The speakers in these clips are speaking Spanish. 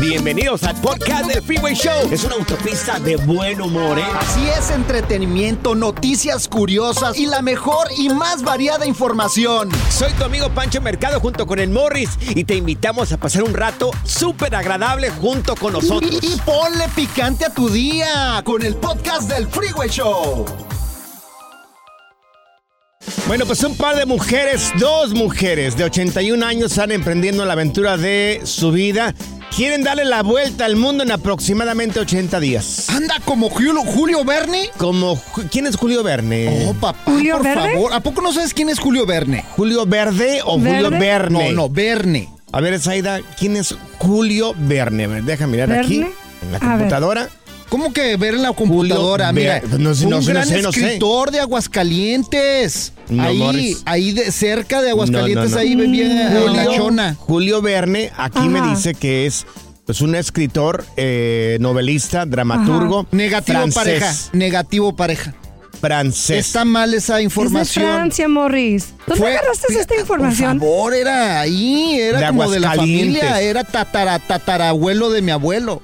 Bienvenidos al podcast del Freeway Show. Es una autopista de buen humor, ¿eh? Así es, entretenimiento, noticias curiosas y la mejor y más variada información. Soy tu amigo Pancho Mercado junto con el Morris y te invitamos a pasar un rato súper agradable junto con nosotros. Y, y ponle picante a tu día con el podcast del Freeway Show. Bueno, pues un par de mujeres, dos mujeres de 81 años están emprendiendo la aventura de su vida. Quieren darle la vuelta al mundo en aproximadamente 80 días. Anda como Julio, Julio Verne. Como, ¿Quién es Julio Verne? Oh, papá, ¿Julio por favor. ¿A poco no sabes quién es Julio Verne? ¿Julio Verde o Julio. Verne? No, no, Verne. A ver, Zaida, ¿quién es Julio Verne? A ver, Deja mirar aquí en la A ver. ¿Cómo que ver en la computadora? Julio Mira, no un no gran sé, no sé. escritor de Aguascalientes. No, ahí, Morris. ahí de, cerca de Aguascalientes, No, no, no. ahí vivía No, la chona. Julio Verne, aquí me dice que es pues, un escritor, eh, novelista, dramaturgo. Negativo francés, pareja. Negativo pareja. Francés. Está mal esa Es de información. Francia, Morris. ¿Dónde Fue- agarraste esta información? Por favor, era ahí, era De como de la familia, era tatara, tatarabuelo de mi abuelo.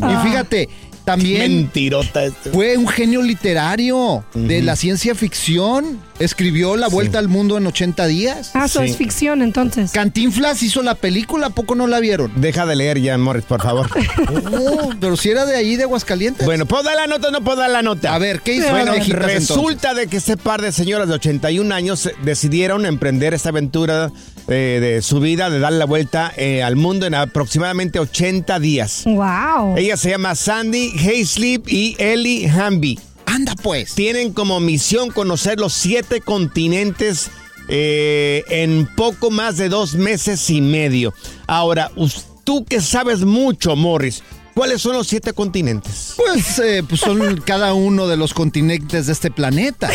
Ah. Y fíjate, también Mentirota. este. fue un genio literario de la ciencia ficción. Escribió La Vuelta al Mundo en 80 días. Ah, eso Sí. es ficción, entonces. Cantinflas hizo la película, ¿a poco no la vieron? Deja de leer ya, Morris, por favor. Oh, pero si era de ahí, de Aguascalientes. bueno, ¿puedo dar la nota o no puedo dar la nota? a ver, ¿qué hizo Bueno, Resulta de que este par de señoras de 81 años eh, decidieron emprender esta aventura eh, de su vida, de dar la vuelta eh, al mundo en aproximadamente 80 días. Wow. Ella se llama Sandy Hayslip y Ellie Hamby. Anda pues. Tienen como misión conocer los siete continentes eh, en poco más de dos meses y medio. Ahora, tú que sabes mucho, Morris, ¿cuáles son los siete continentes? Pues, eh, pues son cada uno de los continentes de este planeta.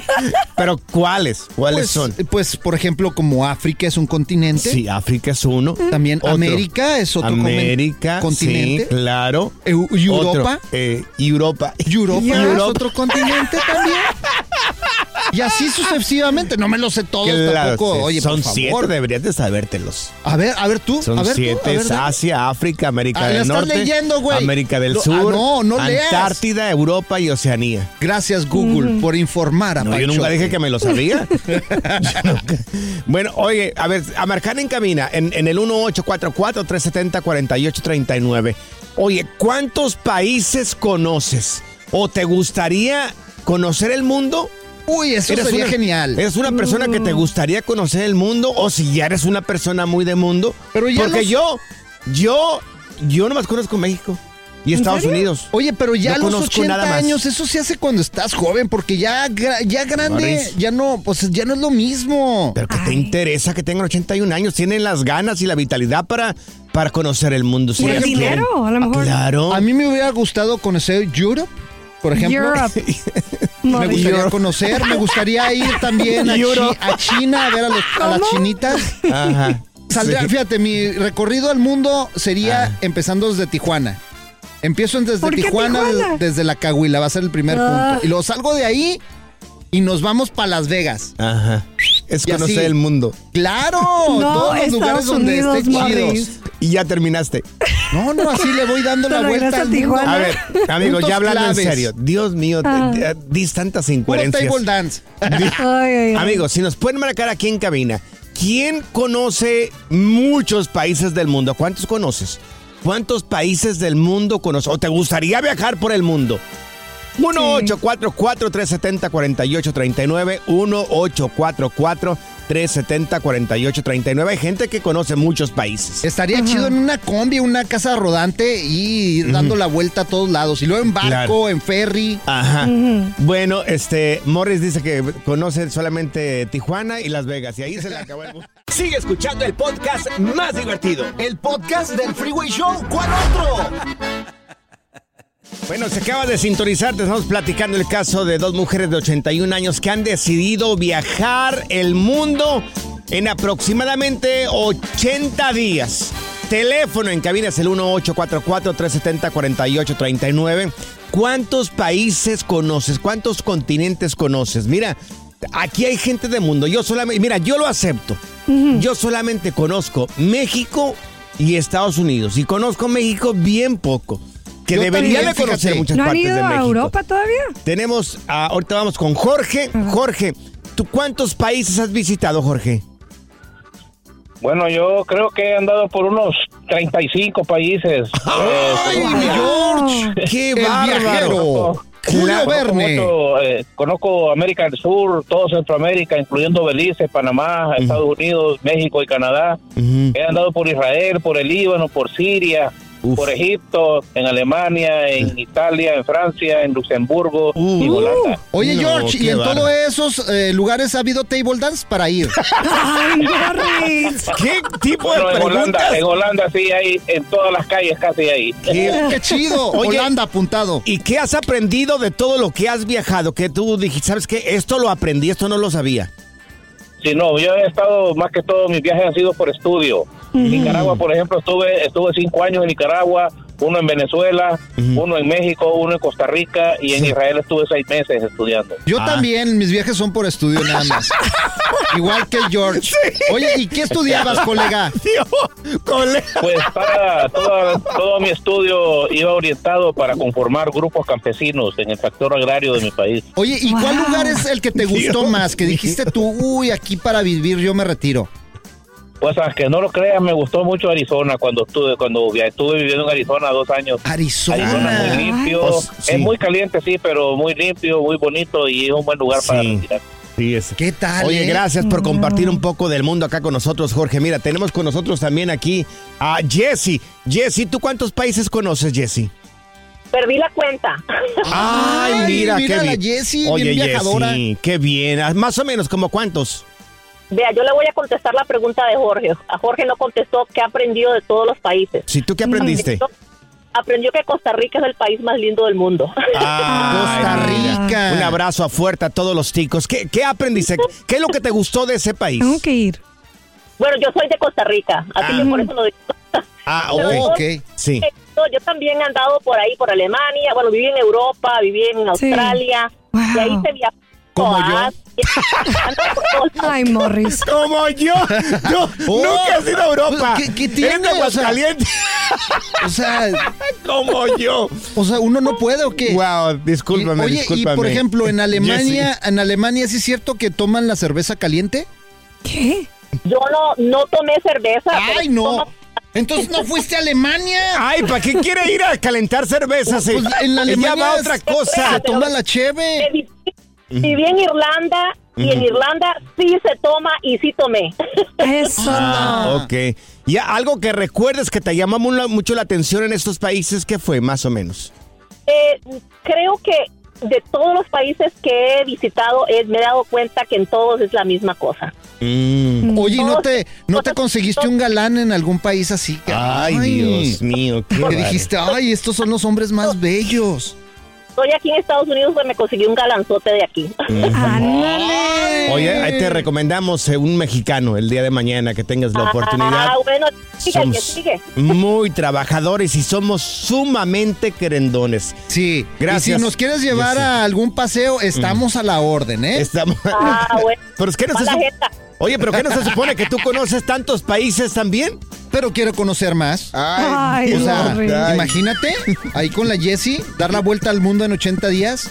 Pero ¿cuáles? ¿Cuáles Pues, son? Pues, por ejemplo, como África es un continente. Sí, África es uno. También Otro. América es otro América, continente. sí, claro. Eu- Europa. Otro, eh, Europa. Europa es Europa. otro continente también. Y así sucesivamente. No me lo sé todos Claro, tampoco. sí, Oye, son por siete, favor. deberías de sabértelos. A ver, a ver tú. Son a ver tú, siete, a ver, es dale. Asia, África, América Ah, del estás Norte, leyendo, güey. América del Lo- ah, Sur, no, no leas. Antártida, Europa y Oceanía. Gracias, Google, por informar a No, yo nunca dije que me lo sabía. Bueno, oye, a ver, a marcar en cabina en, en el 1844-370-4839. Oye, ¿cuántos países conoces? ¿O te gustaría conocer el mundo? Uy, eso sería una- genial. ¿Eres una persona que te gustaría conocer el mundo? ¿O si ya eres una persona muy de mundo? Pero ya Porque los- yo, yo, yo nomás conozco México y ¿En Estados serio? Unidos. Oye, pero ya a No los conozco 80 nada más. años, eso se hace cuando estás joven, porque ya, ya grande, ya no, pues ya no es lo mismo. Pero que te interesa que tengan 81 años, tienen las ganas y la vitalidad para, para conocer el mundo. si el dinero, quieren. a lo mejor. Claro. A mí me hubiera gustado conocer Europe, por ejemplo. Europe. Me gustaría conocer, me gustaría ir también a, Chi- Europe. a China a ver a, los- a las chinitas. Ajá. Saldría- Sí. Fíjate, mi recorrido al mundo sería Ah. empezando desde Tijuana. Empiezo desde ¿Por qué Tijuana, desde la Cahuila, va a ser el primer Ah. punto. Y luego salgo de ahí y nos vamos para Las Vegas. Ajá. Es Y conocer así. el mundo. ¡Claro! No, todos los lugares Estados donde Unidos, esté chidos. Y ya terminaste. No, no, así le voy dando la vuelta al a mundo. A ver, amigos, Puntos ya hablando claves. en serio. Dios mío, Ah. dis tantas Puro incoherencias. table dance. Ay, ay, ay. Amigos, si nos pueden marcar aquí en cabina, ¿quién conoce muchos países del mundo? ¿Cuántos conoces? ¿Cuántos países del mundo conoces? ¿O te gustaría viajar por el mundo? 1-844-370-4839. 1-844-370-4839. Hay gente que conoce muchos países. Estaría chido en una combi, una casa rodante y ir dando la vuelta a todos lados. Y luego en barco, Claro. en ferry. Ajá. Bueno, este, Morris dice que conoce solamente Tijuana y Las Vegas. Y ahí se le acabó el mundo. Sigue escuchando el podcast más divertido. El podcast del Freeway Show. ¿Cuál otro? Bueno, se acaba de sintonizar, te estamos platicando el caso de dos mujeres de 81 años que han decidido viajar el mundo en aproximadamente 80 días. Teléfono en cabina es el 1844-370-4839. ¿Cuántos países conoces? ¿Cuántos continentes conoces? Mira, aquí hay gente del mundo. Yo solamente, mira, yo lo acepto. Yo solamente conozco México y Estados Unidos. Y conozco México bien poco. Que Yo debería también, de conocer fíjate. muchas ¿No han partes ido de a. Europa todavía? Tenemos, ah, ahorita vamos con Jorge. Jorge, ¿tú cuántos países has visitado, Jorge? Bueno, yo creo que he andado por unos 35 países. ¡Ay, Eh, mi George! ¡Qué bárbaro! viajero. Julio Verne. Conozco, eh, conozco América del Sur, todo Centroamérica, incluyendo Belice, Panamá, Estados Unidos, México y Canadá. He andado por Israel, por el Líbano, por Siria, Uf. por Egipto, en Alemania, en Italia, en Francia, en Luxemburgo y Uh. Holanda. Oye, No, George, ¿y en todos esos eh, lugares ha habido table dance para ir? ¡Ay! ¿Qué tipo Bueno, de en Holanda, preguntas? en Holanda sí hay, en todas las calles casi hay. ¿Qué- ¡Qué chido! Oye, Holanda apuntado. ¿Y qué has aprendido de todo lo que has viajado? Que tú dijiste, ¿sabes qué? Esto lo aprendí, esto no lo sabía. Sí, no, yo he estado, más que todo, mis viajes han sido por estudio. Nicaragua, por ejemplo, estuve estuve cinco años en Nicaragua, uno en Venezuela, uno en México, uno en Costa Rica y en Israel estuve seis meses estudiando. Yo Ah. también, mis viajes son por estudio nada más. Igual que George. Oye, ¿y qué estudiabas, colega? Colega. Pues para toda- todo mi estudio iba orientado para conformar grupos campesinos en el sector agrario de mi país. Oye, ¿y cuál Wow. lugar es el que te gustó Dios más? Que dijiste tú, uy, aquí para vivir yo me retiro. Pues aunque no lo creas, me gustó mucho Arizona cuando estuve cuando estuve viviendo en Arizona dos años. Arizona. Arizona muy limpio, Pues, sí. es muy caliente sí, pero muy limpio, muy bonito y es un buen lugar para Sí. retirar. Sí, es. ¿Qué tal? Oye, eh? gracias por compartir un poco del mundo acá con nosotros, Jorge. Mira, tenemos con nosotros también aquí a Jesse. Jesse, ¿tú cuántos países conoces, Jesse? Perdí la cuenta. Ay, mira, mira qué la bien. Jessie, Oye, bien viajadora. Jessie, qué bien. Ah, Más o menos, ¿como cuántos? Vea, yo le voy a contestar la pregunta de Jorge. A Jorge no contestó qué ha aprendido de todos los países. Si tú qué aprendiste. Aprendió que Costa Rica es el país más lindo del mundo. Ay, Costa. Rica. Un abrazo a fuerte a todos los ticos. ¿Qué, qué aprendiste? ¿Qué es lo que te gustó de ese país? Tengo que ir. bueno, yo soy de Costa Rica, así Ah. que por eso lo digo. Ah, Pero ok. Ok. Sí. Yo también he andado por ahí, por Alemania. Bueno, viví en Europa, viví en Australia. Wow. Y ahí se viajó. Como a yo. Ay, Morris. Como yo. Yo Oh. nunca he ido a Europa. ¿Qué- qué Eres tiene? Aguascalientes. O sea, Como yo. o sea, uno no puede o qué? Wow, discúlpame, Y- Oye, discúlpame. y por ejemplo, en Alemania, en Alemania sí es cierto que toman la cerveza caliente? ¿Qué? Yo no, no tomé cerveza. Ay, no. tomo- Entonces no fuiste a Alemania. Ay, ¿para qué quiere ir a calentar cervezas? Pues en la Alemania va otra Se cosa. toma la cheve. Viví, viví en Irlanda y en Irlanda sí se toma y sí tomé. Eso. Ah, ok. ¿Y algo que recuerdes que te llamó mu- mucho la atención en estos países? ¿Qué fue, más o menos? Eh, creo que de todos los países que he visitado eh, me he dado cuenta que en todos es la misma cosa. Mm. Oye, ¿y no te, no te conseguiste un galán en algún país así? Ay, Dios mío. Qué Que dijiste, ay, estos son los hombres más bellos. Estoy aquí en Estados Unidos, pues me conseguí un galanzote de aquí. Ándale. Oye, ahí te recomendamos eh, un mexicano el día de mañana que tengas la oportunidad. Ah, bueno, sigue, que Somos sigue. muy trabajadores y somos sumamente querendones. Sí, Gracias. Y si nos quieres llevar a algún paseo, estamos a la orden, ¿eh? Estamos... Ah, bueno. Pero es que no se Mala sup- jeta. Oye, pero ¿qué no se supone que tú conoces tantos países también? Pero quiero conocer más. Ay, o sea, Morris. imagínate, ahí con la Jessie, dar la vuelta al mundo en 80 días.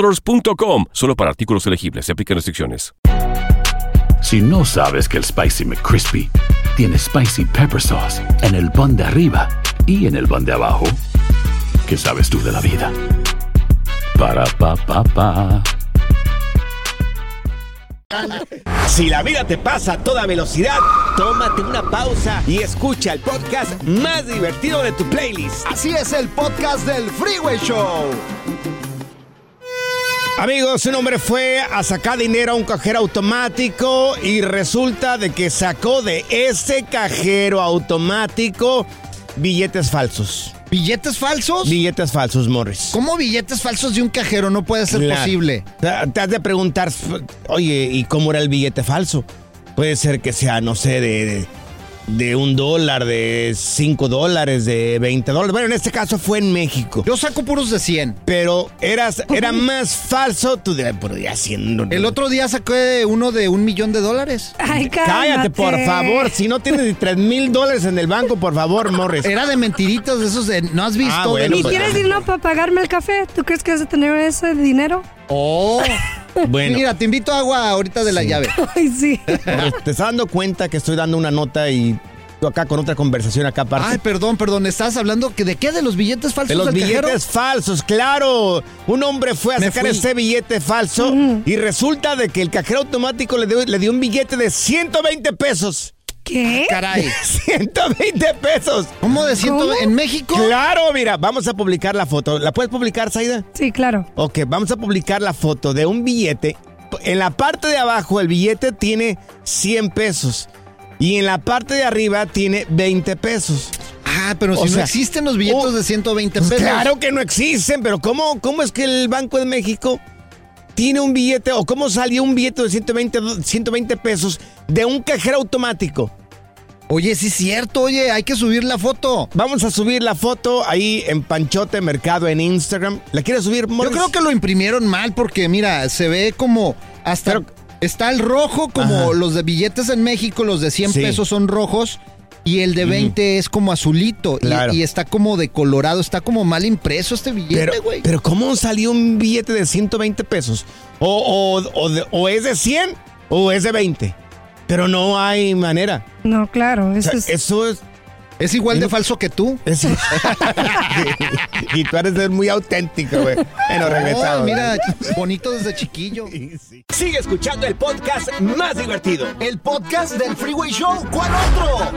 ebaymotors.com. Solo para artículos elegibles. Se aplican restricciones. Si no sabes que el Spicy McCrispy tiene Spicy Pepper Sauce en el pan de arriba y en el pan de abajo, ¿qué sabes tú de la vida? Para, pa, pa, pa. Si la vida te pasa a toda velocidad, tómate una pausa y escucha el podcast más divertido de tu playlist. Así es el podcast del Freeway Show. Amigos, un hombre fue a sacar dinero a un cajero automático y resulta de que sacó de ese cajero automático billetes falsos. ¿Billetes falsos? Billetes falsos, Morris. ¿Cómo billetes falsos de un cajero? No puede ser Claro. posible. Te has de preguntar, oye, ¿y cómo era el billete falso? Puede ser que sea, no sé, de, de, de un dólar, de cinco dólares, de 20 dólares. Bueno, en este caso fue en México. Yo saco puros de 100. Pero eras, era más falso, tú dirás, pero ya haciendo. El otro día saqué uno de un millón de dólares. Ay, Cállate, por favor. Si no tienes ni 3 mil dólares en el banco, por favor, Morris. Era de mentiritas de esos de, ¿no has visto? Ah, bueno, De ¿Y los- quieres dinero para pagarme el café? ¿Tú crees que vas a tener ese dinero? Oh. Bueno. Mira, te invito a agua ahorita de la Sí. llave. Ay, sí. Te estás dando cuenta que estoy dando una nota y tú acá con otra conversación acá aparte. Ay, perdón, perdón. ¿Estás hablando que de qué? ¿De los billetes falsos De los del billetes cajero? falsos, claro. Un hombre fue a Me sacar fui. ese billete falso y resulta de que el cajero automático le dio, le dio un billete de 120 pesos. ¿Qué? Caray. 120 pesos. ¿Cómo de ciento ¿Cómo? en México? Claro, mira, vamos a publicar la foto. ¿La puedes publicar, Saida? Sí, claro. Ok, vamos a publicar la foto de un billete. En la parte de abajo el billete tiene 100 pesos y en la parte de arriba tiene 20 pesos. Ah, pero O si no sea, existen los billetes oh, de 120 Pues pesos. claro que no existen, pero ¿cómo, ¿cómo es que el Banco de México tiene un billete o cómo salió un billete de 120, do- 120 pesos de un cajero automático? Oye, sí es cierto, oye, hay que subir la foto. Vamos a subir la foto ahí en Panchote Mercado en Instagram. ¿La quieres subir, Yo creo que lo imprimieron mal porque, mira, se ve como hasta... Pero- está el rojo como Ajá. los de billetes en México, los de 100 Sí. pesos son rojos y el de 20 es como azulito y- Claro. y, está como de colorado, está como mal impreso este billete, güey. pero ¿cómo salió un billete de 120 pesos? O, o- o de- o es de 100 o es de 20. Pero no hay manera. No, claro. O Eso sea, es... eso es... Es igual de falso que tú. es- y tú eres muy auténtico, güey. Bueno, regresado. Oh, mira, bonito desde chiquillo. Sigue escuchando el podcast más divertido. El podcast del Freeway Show, ¿cuál otro?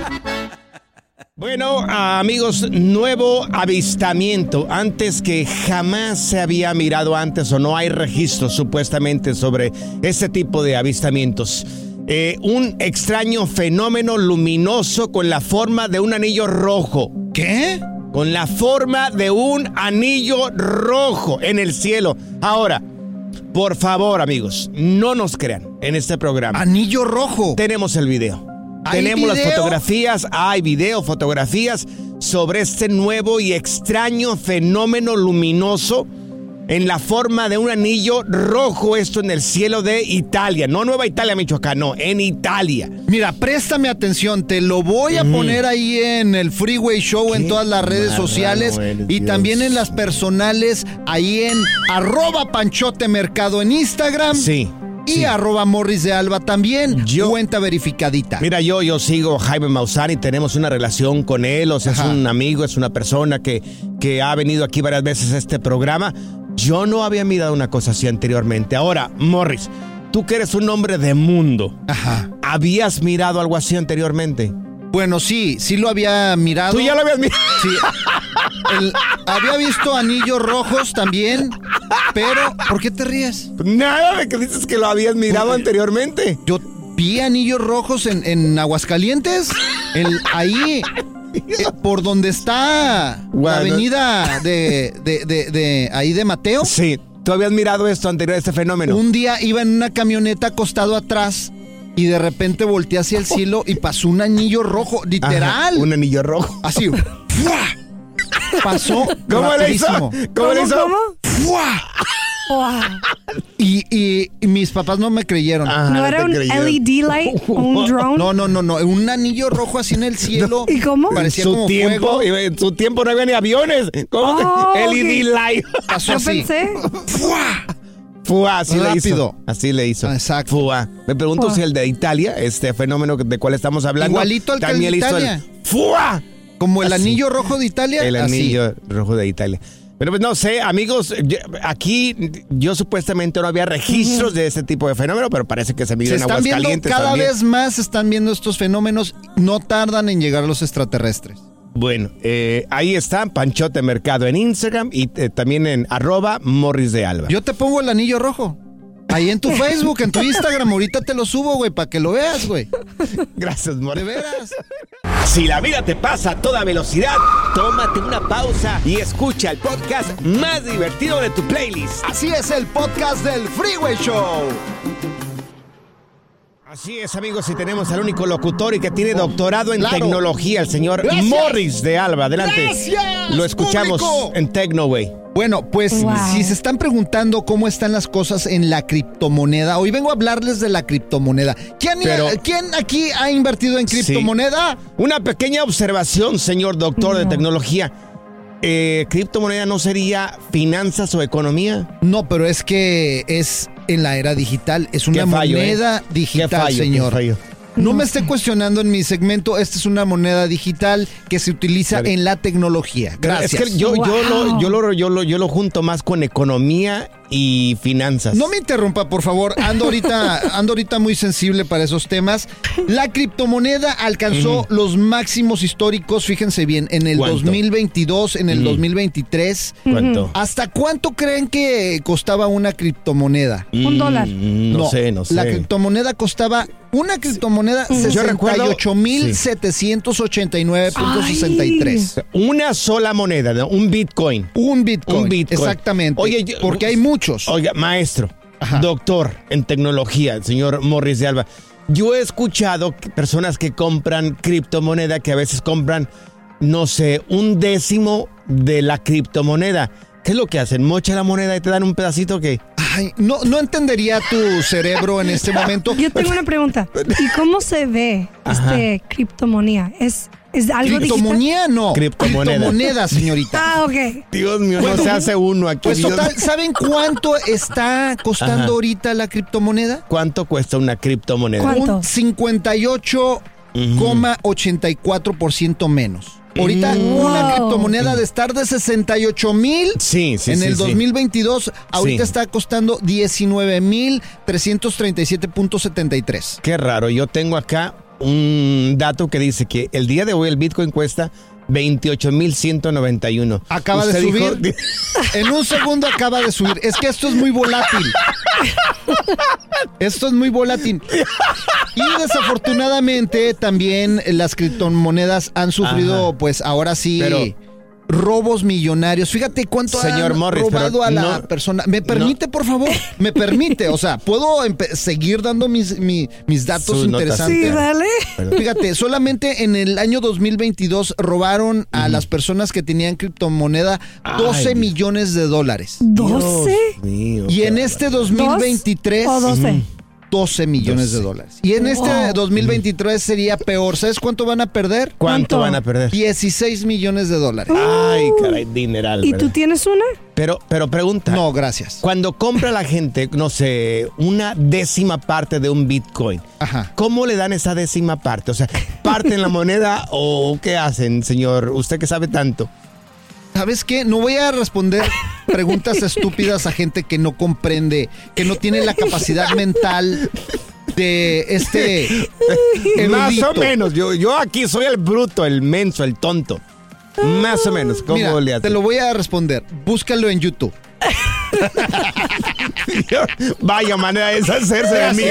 Bueno, amigos, nuevo avistamiento. Antes que jamás se había mirado antes o no hay registros supuestamente sobre este tipo de avistamientos. Eh, un extraño fenómeno luminoso con la forma de un anillo rojo. ¿Qué? Con la forma de un anillo rojo en el cielo. Ahora, por favor, amigos, no nos crean en este programa. Anillo rojo. Tenemos el video. ¿Hay Tenemos las fotografías, hay video, fotografías sobre este nuevo y extraño fenómeno luminoso en la forma de un anillo rojo, esto en el cielo de Italia. No Nueva Italia, Michoacán, no, en Italia. Mira, préstame atención, te lo voy a poner ahí en el Freeway Show, en todas las redes sociales y Dios. también en las personales, ahí en arroba Panchote Mercado en Instagram. Sí. Y sí. arroba Morris de Alba también. Yo- Cuenta verificadita. Mira, yo, yo sigo Jaime Maussan y tenemos una relación con él, o sea, Ajá. es un amigo, es una persona que, que ha venido aquí varias veces a este programa. Yo no había mirado una cosa así anteriormente. Ahora, Morris, tú que eres un hombre de mundo, Ajá. ¿habías mirado algo así anteriormente? Bueno, sí, sí lo había mirado. ¿Tú ya lo habías mirado? Sí. El- había visto anillos rojos también, pero ¿por qué te ríes? Nada de que dices que lo habías mirado anteriormente. Yo vi anillos rojos en, en Aguascalientes, el- ahí, por donde está Bueno. la avenida de, de, de- de- ahí de Mateo. Sí. ¿Tú habías mirado esto anterior, este fenómeno? Un día iba en una camioneta acostado atrás y de repente volteé hacia el cielo y pasó un anillo rojo, Ajá, literal. un anillo rojo. Así. ¡fua! Pasó ¿Cómo le hizo? rapidísimo. ¿Cómo le hizo? ¿Cómo? Y, y- y mis papás no me creyeron. Ah, ¿No era un creyeron. LED light un drone? No, no, no, no. Un anillo rojo así en el cielo. ¿Y cómo? Parecía su como tiempo, fuego. en su tiempo no había ni aviones. ¿Cómo? Oh, LED light. Pasó Yo así. pensé. ¡Fua! Fua, así le hizo. Así le hizo. Exacto. Fua. Me pregunto Fua. si el de Italia, este fenómeno de cual estamos hablando. Igualito al que también el de hizo Italia. Fua. Como el Así. anillo rojo de Italia. El así. anillo rojo de Italia. Pero pues no sé, amigos, yo- aquí yo supuestamente no había registros de este tipo de fenómeno, pero parece que se Se mide en Aguascalientes cada también. vez más, se están viendo estos fenómenos. No tardan en llegar los extraterrestres. Bueno, eh, ahí está Panchote Mercado en Instagram y eh, también en arroba Morris de Alba. Yo te pongo el anillo rojo. Ahí en tu Facebook, en tu Instagram, ahorita te lo subo, güey, para que lo veas, güey. Gracias, De Morris. veras. Si la vida te pasa a toda velocidad, tómate una pausa y escucha el podcast más divertido de tu playlist. Así es el podcast del Freeway Show. Así es, amigos, y tenemos al único locutor y que tiene doctorado en Claro. tecnología, el señor Gracias. Morris de Alba. Adelante. Gracias, Lo escuchamos público. en Technoway. Bueno, pues Wow. si se están preguntando cómo están las cosas en la criptomoneda, hoy vengo a hablarles de la criptomoneda. ¿Quién, Pero- ¿quién aquí ha invertido en Sí. criptomoneda? Una pequeña observación, señor doctor de No. tecnología. Eh, ¿Criptomoneda no sería finanzas o economía? No, pero es que es en la era digital, es una fallo, moneda ¿eh? digital, Qué fallo, qué señor. fallo. No me esté cuestionando en mi segmento, esta es una moneda digital que se utiliza Claro. en la tecnología. Gracias. Es que yo, yo, lo, yo, lo, yo, lo, yo lo junto más con economía y finanzas. No me interrumpa, por favor. Ando ahorita, ando ahorita muy sensible para esos temas. La criptomoneda alcanzó los máximos históricos, fíjense bien, en el ¿Cuánto? 2022, en el Ujú. 2023. ¿Cuánto? ¿Hasta cuánto creen que costaba una criptomoneda? Un dólar. Mm, no, sé, no sé. La criptomoneda costaba, una criptomoneda, Yo recuerdo- 68.789.63. Una sola moneda, ¿no? un Bitcoin. Un Bitcoin. Un Bitcoin. Exactamente. Oye, yo- porque hay muchos. Oiga, maestro, Ajá. doctor en tecnología, el señor Morris de Alba. Yo he escuchado que personas que compran criptomoneda que a veces compran, no sé, un décimo de la criptomoneda. ¿Qué es lo que hacen? ¿Mocha la moneda y te dan un pedacito que Ay, no, no entendería tu cerebro en este momento. Yo tengo una pregunta. ¿Y cómo se ve este criptomonía? ¿Es, es algo digital? Criptomonía no. Criptomoneda. Criptomoneda, señorita. Ah, ok. Dios mío, no se hace uno aquí. Pues total. ¿saben cuánto está costando Ajá. ahorita la criptomoneda? ¿Cuánto cuesta una criptomoneda? ¿Cuánto? Un 58,84% menos. Ahorita una criptomoneda de estar de 68 mil Sí, sí, en sí, el sí. 2022, ahorita Sí. está costando 19 mil 337.73. Qué raro, yo tengo acá un dato que dice que el día de hoy el Bitcoin cuesta 28.191. Acaba de dijo- subir. En un segundo acaba de subir. Es que esto es muy volátil. Esto es muy volátil. Y desafortunadamente también las criptomonedas han sufrido, Ajá. pues ahora sí, Pero- robos millonarios. Fíjate cuánto Señor han Morris, robado a la no- persona. ¿Me permite, por favor? ¿Me permite? O sea, ¿puedo seguir dando mis, mi- mis datos Sus notas. interesantes? Sí, dale. Fíjate, solamente en el año 2022 robaron a las personas que tenían criptomoneda 12 Ay, Dios. millones de dólares. ¿12? Dios mío, Y en este ¿Dos 2023, o 12? 12 millones de 12. dólares. Y en este Wow. 2023 sería peor. ¿Sabes cuánto van a perder? ¿Cuánto ¿Cuánto? van a perder? 16 millones de dólares. Ay, caray, dineral. ¿Y ¿verdad? tú tienes una? Pero, pero pregunta. No, gracias. Cuando compra la gente, no sé, una décima parte de un Bitcoin, Ajá. ¿cómo le dan esa décima parte? O sea, ¿parten la moneda o qué hacen, señor? Usted que sabe tanto. ¿Sabes qué? No voy a responder preguntas estúpidas a gente que no comprende, que no tiene la capacidad mental de este Más o menos. Yo, yo aquí soy el bruto, el menso, el tonto. Más o menos. ¿Cómo Mira, le te lo voy a responder. Búscalo en YouTube. Vaya manera de deshacerse de mí.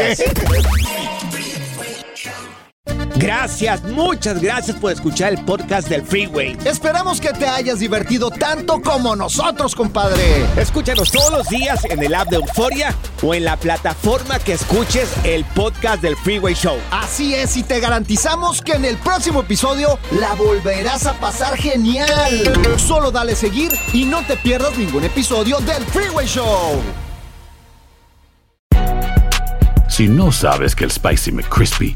Gracias, muchas gracias por escuchar el podcast del Freeway. Esperamos que te hayas divertido tanto como nosotros, compadre. Escúchanos todos los días en el app de Euforia o en la plataforma que escuches el podcast del Freeway Show. Así es, y te garantizamos que en el próximo episodio la volverás a pasar genial. Solo dale seguir y no te pierdas ningún episodio del Freeway Show. Si no sabes que el Spicy McCrispy